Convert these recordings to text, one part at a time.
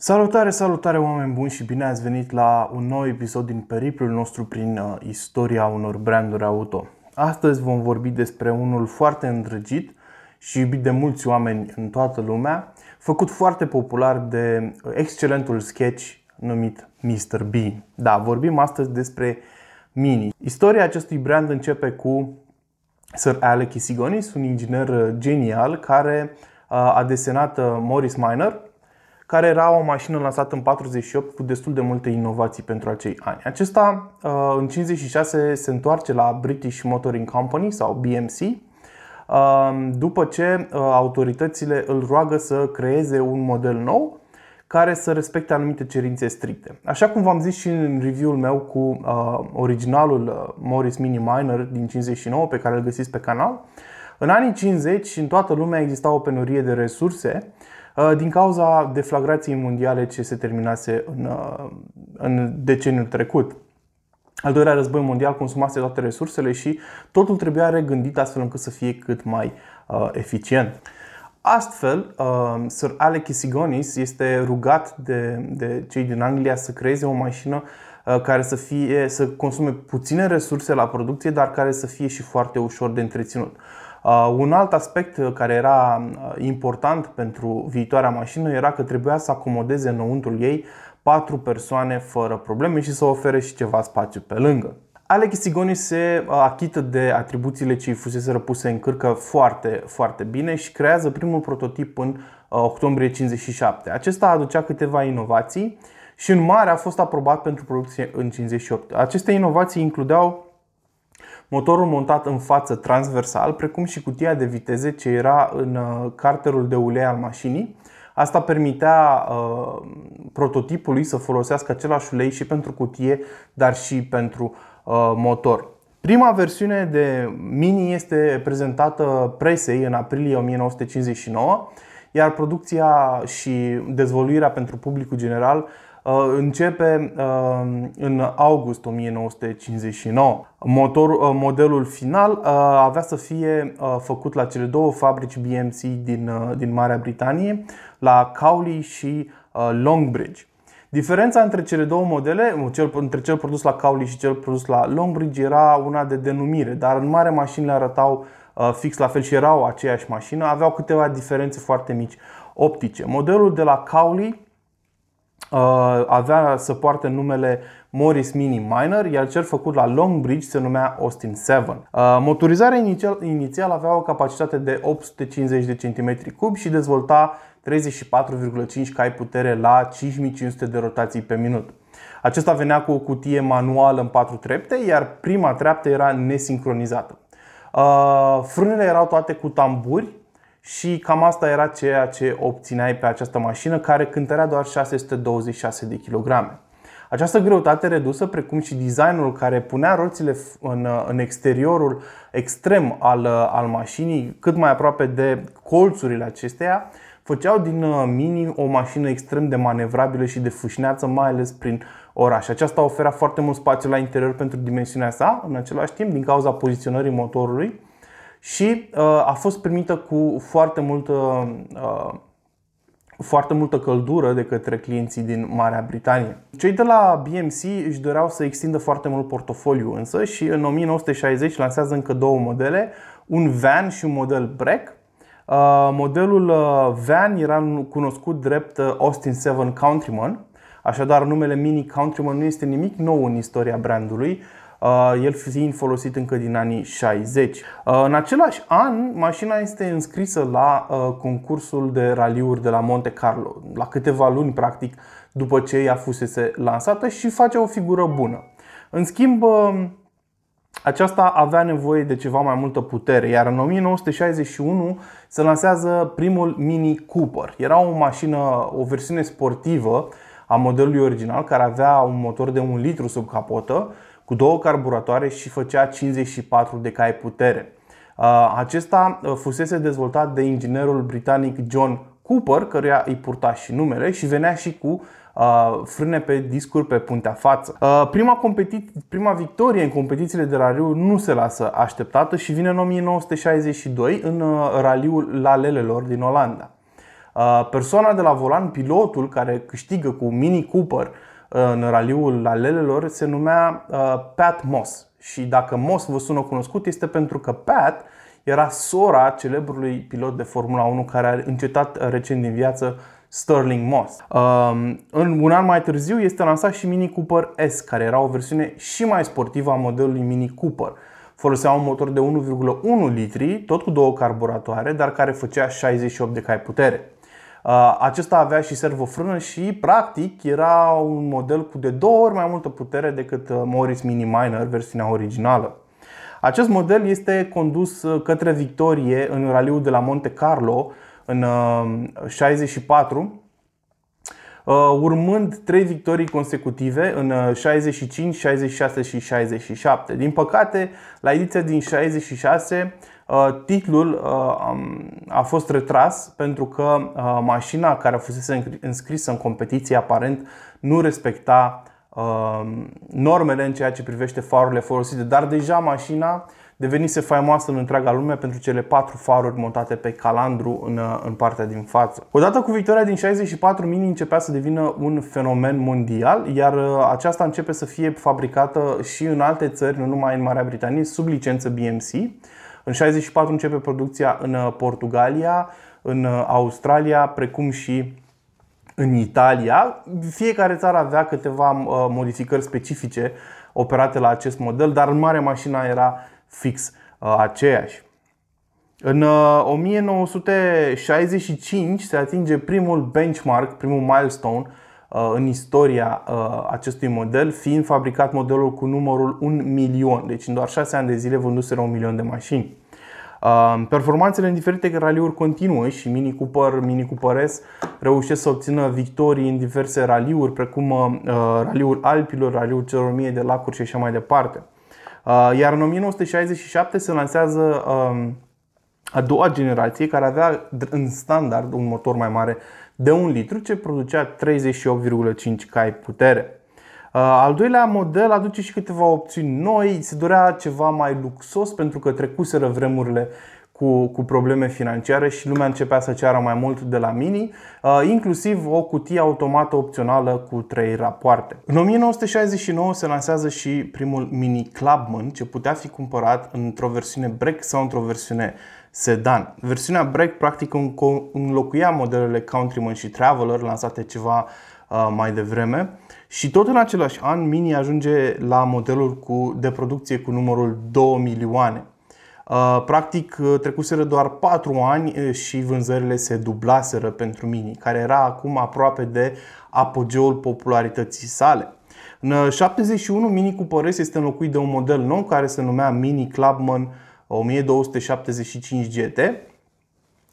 Salutare, salutare oameni buni și bine ați venit la un nou episod din periplul nostru prin uh, istoria unor branduri auto. Astăzi vom vorbi despre unul foarte îndrăgit și iubit de mulți oameni în toată lumea, făcut foarte popular de excelentul sketch numit Mr. Bean. Da, vorbim astăzi despre Mini. Istoria acestui brand începe cu Sir Alec Isigonis, un inginer uh, genial care uh, a desenat Morris Minor, care era o mașină lansată în 48 cu destul de multe inovații pentru acei ani. Acesta uh, în 56 se întoarce la British Motoring Company sau BMC uh, după ce uh, autoritățile îl roagă să creeze un model nou care să respecte anumite cerințe stricte. Așa cum v-am zis și în review-ul meu cu uh, originalul Morris Mini Miner din 59 pe care îl găsiți pe canal, în anii 50 în toată lumea exista o penurie de resurse Uh, din cauza deflagrației mondiale ce se terminase în, uh, în deceniul trecut. Al doilea război mondial consumase toate resursele și totul trebuia regândit astfel încât să fie cât mai uh, eficient. Astfel, uh, Sir Alec Isigonis este rugat de, de cei din Anglia să creeze o mașină uh, care să, fie, să consume puține resurse la producție, dar care să fie și foarte ușor de întreținut. Uh, un alt aspect care era uh, important pentru viitoarea mașină era că trebuia să acomodeze înăuntrul ei patru persoane fără probleme și să ofere și ceva spațiu pe lângă. Alex Sigoni se uh, achită de atribuțiile ce îi fusese răpuse în cârcă foarte, foarte bine și creează primul prototip în octombrie 57. Acesta aducea câteva inovații și în mare a fost aprobat pentru producție în 58. Aceste inovații includeau motorul montat în față transversal, precum și cutia de viteze ce era în uh, carterul de ulei al mașinii. Asta permitea uh, prototipului să folosească același ulei și pentru cutie, dar și pentru uh, motor. Prima versiune de Mini este prezentată presei în aprilie 1959, iar producția și dezvoluirea pentru publicul general Uh, începe uh, în august 1959. Motor, uh, modelul final avea să fie făcut la cele două fabrici BMC din, din Marea Britanie, la Cowley și Longbridge. Diferența între cele două modele, cel, între cel produs la Cowley și cel produs la Longbridge, era una de denumire, dar în mare mașinile arătau fix la fel și erau aceeași mașină, aveau câteva diferențe foarte mici optice. Modelul de la Cowley Uh, avea să poarte numele Morris Mini Miner, iar cel făcut la Longbridge se numea Austin 7. Uh, motorizarea inițial, inițial avea o capacitate de 850 de cm3 și dezvolta 34,5 cai putere la 5500 de rotații pe minut. Acesta venea cu o cutie manuală în 4 trepte, iar prima treaptă era nesincronizată. Uh, frânele erau toate cu tamburi și cam asta era ceea ce obțineai pe această mașină care cântărea doar 626 de kilograme. Această greutate redusă, precum și designul care punea roțile în, în exteriorul extrem al, al mașinii, cât mai aproape de colțurile acesteia, făceau din uh, Mini o mașină extrem de manevrabilă și de fâșneață, mai ales prin oraș. Aceasta oferea foarte mult spațiu la interior pentru dimensiunea sa, în același timp, din cauza poziționării motorului și uh, a fost primită cu foarte multă, uh, foarte multă căldură de către clienții din Marea Britanie. Cei de la BMC își doreau să extindă foarte mult portofoliu însă și în 1960 lansează încă două modele, un van și un model break. Uh, modelul van era cunoscut drept Austin 7 Countryman, așadar numele Mini Countryman nu este nimic nou în istoria brandului, Uh, el fiind folosit încă din anii 60. Uh, în același an, mașina este înscrisă la uh, concursul de raliuri de la Monte Carlo, la câteva luni practic după ce ea fusese lansată și face o figură bună. În schimb, aceasta avea nevoie de ceva mai multă putere, iar în 1961 se lansează primul Mini Cooper. Era o mașină, o versiune sportivă a modelului original care avea un motor de 1 litru sub capotă cu două carburatoare și făcea 54 de cai putere. Uh, acesta uh, fusese dezvoltat de inginerul britanic John Cooper, căruia îi purta și numele și venea și cu uh, frâne pe discuri pe puntea față. Prima, competi- prima victorie în competițiile de raliu nu se lasă așteptată și vine în 1962 în raliul La Lelelor din Olanda. Persoana de la volan, pilotul care câștigă cu Mini Cooper în raliul alelelor, se numea Pat Moss. Și dacă Moss vă sună cunoscut, este pentru că Pat era sora celebrului pilot de Formula 1 care a încetat recent din viață, Sterling Moss. Um, în un an mai târziu este lansat și Mini Cooper S, care era o versiune și mai sportivă a modelului Mini Cooper. Folosea un motor de 1,1 litri, tot cu două carburatoare, dar care făcea 68 de cai putere. Uh, acesta avea și servofrână și practic era un model cu de două ori mai multă putere decât uh, Morris Mini Miner, versiunea originală. Acest model este condus uh, către victorie în raliul de la Monte Carlo în 64, urmând trei victorii consecutive în 65, 66 și 67. Din păcate, la ediția din 66, Uh, titlul uh, a fost retras pentru că uh, mașina care a fost înscrisă în competiție aparent nu respecta normele în ceea ce privește farurile folosite, dar deja mașina devenise faimoasă în întreaga lume pentru cele patru faruri montate pe calandru în, în partea din față. Odată cu victoria din 64, Mini începea să devină un fenomen mondial, iar aceasta începe să fie fabricată și în alte țări, nu numai în Marea Britanie, sub licență BMC. În 64 începe producția în uh, Portugalia, în uh, Australia, precum și în Italia. Fiecare țară avea câteva uh, modificări specifice operate la acest model, dar în mare mașina era fix aceeași. În 1965 se atinge primul benchmark, primul milestone în istoria acestui model, fiind fabricat modelul cu numărul 1 milion. Deci în doar 6 ani de zile vânduseră un milion de mașini. Performanțele în diferite raliuri continuă și Mini Cooper, Mini Cooper S reușesc să obțină victorii în diverse raliuri, precum uh, raliul Alpilor, raliul celor mie de lacuri și așa mai departe. Uh, iar în 1967 se lansează um, a doua generație care avea în standard un motor mai mare de 1 litru ce producea 38,5 cai putere. Uh, al doilea model aduce și câteva opțiuni noi, se dorea ceva mai luxos pentru că trecuseră vremurile cu, cu probleme financiare și lumea începea să ceară mai mult de la Mini, uh, inclusiv o cutie automată opțională cu trei rapoarte. În 1969 se lansează și primul Mini Clubman, ce putea fi cumpărat într-o versiune break sau într-o versiune sedan. Versiunea break practic înlocuia modelele Countryman și Traveler lansate ceva uh, mai devreme și tot în același an, Mini ajunge la modelul cu, de producție cu numărul 2 milioane. Uh, practic, uh, trecuseră doar 4 ani uh, și vânzările se dublaseră pentru Mini, care era acum aproape de apogeul popularității sale. În 71, Mini Cooper S este înlocuit de un model nou care se numea Mini Clubman 1275 GT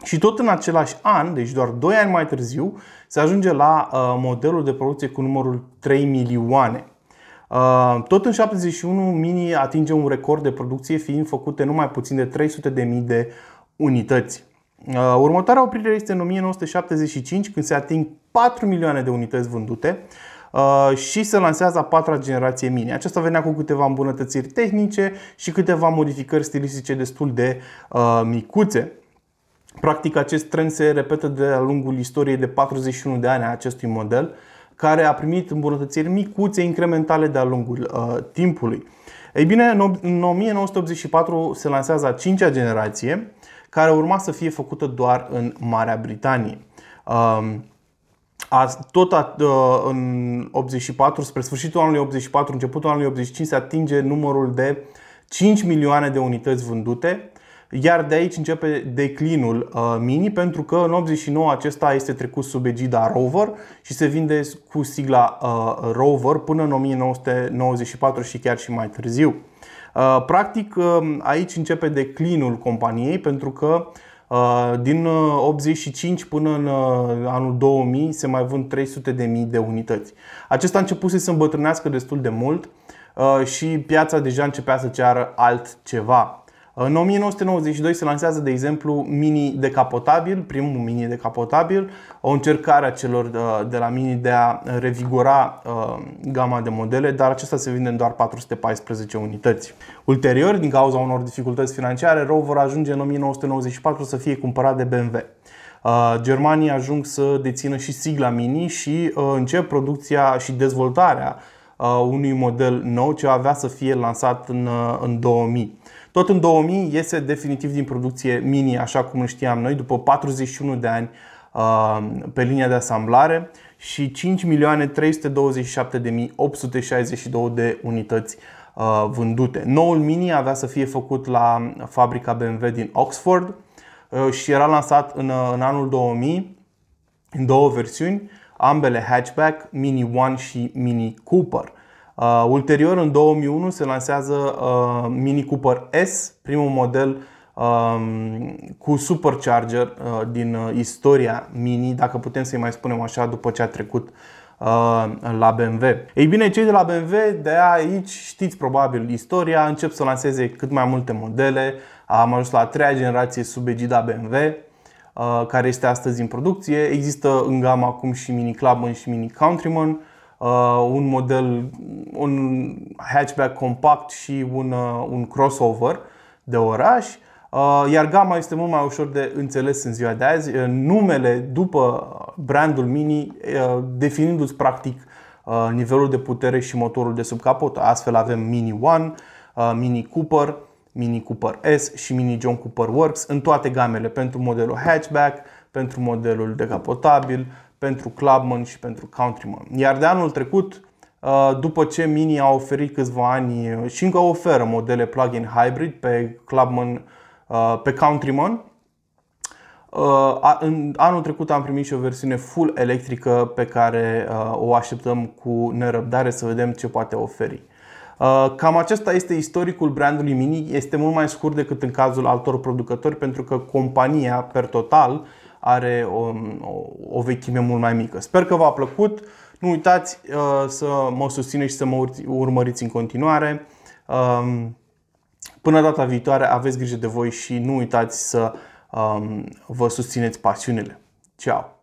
și tot în același an, deci doar 2 ani mai târziu, se ajunge la uh, modelul de producție cu numărul 3 milioane. Uh, tot în 71, Mini atinge un record de producție fiind făcute numai puțin de 300.000 de unități. Uh, următoarea oprire este în 1975 când se ating 4 milioane de unități vândute și se lansează a patra generație Mini. Aceasta venea cu câteva îmbunătățiri tehnice și câteva modificări stilistice destul de micuțe. Practic, acest trend se repetă de-a lungul istoriei de 41 de ani a acestui model, care a primit îmbunătățiri micuțe, incrementale de-a lungul uh, timpului. Ei bine, în 1984 se lansează a cincea generație, care urma să fie făcută doar în Marea Britanie. Uh, a, tot a, uh, în 84, spre sfârșitul anului 84, începutul anului 85, se atinge numărul de 5 milioane de unități vândute, iar de aici începe declinul uh, Mini pentru că în 89 acesta este trecut sub egida Rover și se vinde cu sigla uh, Rover până în 1994 și chiar și mai târziu. Uh, practic aici începe declinul companiei pentru că din 85 până în anul 2000 se mai vând 300.000 de unități. Acesta a început să se îmbătrânească destul de mult și piața deja începea să ceară altceva. În 1992 se lansează, de exemplu, mini decapotabil, primul mini decapotabil, o încercare a celor uh, de la mini de a revigora uh, gama de modele, dar acesta se vinde în doar 414 unități. Ulterior, din cauza unor dificultăți financiare, Rover ajunge în 1994 să fie cumpărat de BMW. Germanii ajung să dețină și sigla Mini și încep producția și dezvoltarea unui model nou ce avea să fie lansat în, în 2000. Tot în 2000 iese definitiv din producție Mini, așa cum îl știam noi, după 41 de ani pe linia de asamblare și 5.327.862 de unități uh, vândute. Noul Mini avea să fie făcut la fabrica BMW din Oxford uh, și era lansat în, uh, în anul 2000 în două versiuni, ambele hatchback, Mini One și Mini Cooper. Uh, ulterior, în 2001, se lansează uh, Mini Cooper S, primul model Um, cu supercharger uh, din uh, istoria Mini, dacă putem să-i mai spunem așa, după ce a trecut uh, la BMW. Ei bine, cei de la BMW de aici știți probabil istoria, încep să lanseze cât mai multe modele. Am ajuns la a treia generație sub egida BMW, care este astăzi în producție. Există în gamă acum și Mini Clubman și Mini Countryman, un model, un hatchback compact și un, un crossover de oraș. Uh, iar gama este mult mai ușor de înțeles în ziua de azi. Uh, numele după brandul Mini, uh, definindu-ți practic nivelul de putere și motorul de sub capot. Astfel avem Mini One, Mini Cooper, Mini Cooper S și Mini John Cooper Works în toate gamele pentru modelul hatchback, pentru modelul decapotabil, pentru Clubman și pentru Countryman. Iar de anul trecut, după ce Mini a oferit câțiva ani și încă oferă modele plug-in hybrid pe Clubman Uh, pe Countryman. Uh, în anul trecut am primit și o versiune full electrică pe care uh, o așteptăm cu nerăbdare să vedem ce poate oferi. Cam acesta este istoricul brandului Mini, este mult mai scurt decât în cazul altor producători pentru că compania per total are o, o, o vechime mult mai mică. Sper că v-a plăcut. Nu uitați uh, să mă susțineți și să mă urmăriți în continuare. Uh, Până data viitoare, aveți grijă de voi și nu uitați să um, vă susțineți pasiunile. Ciao!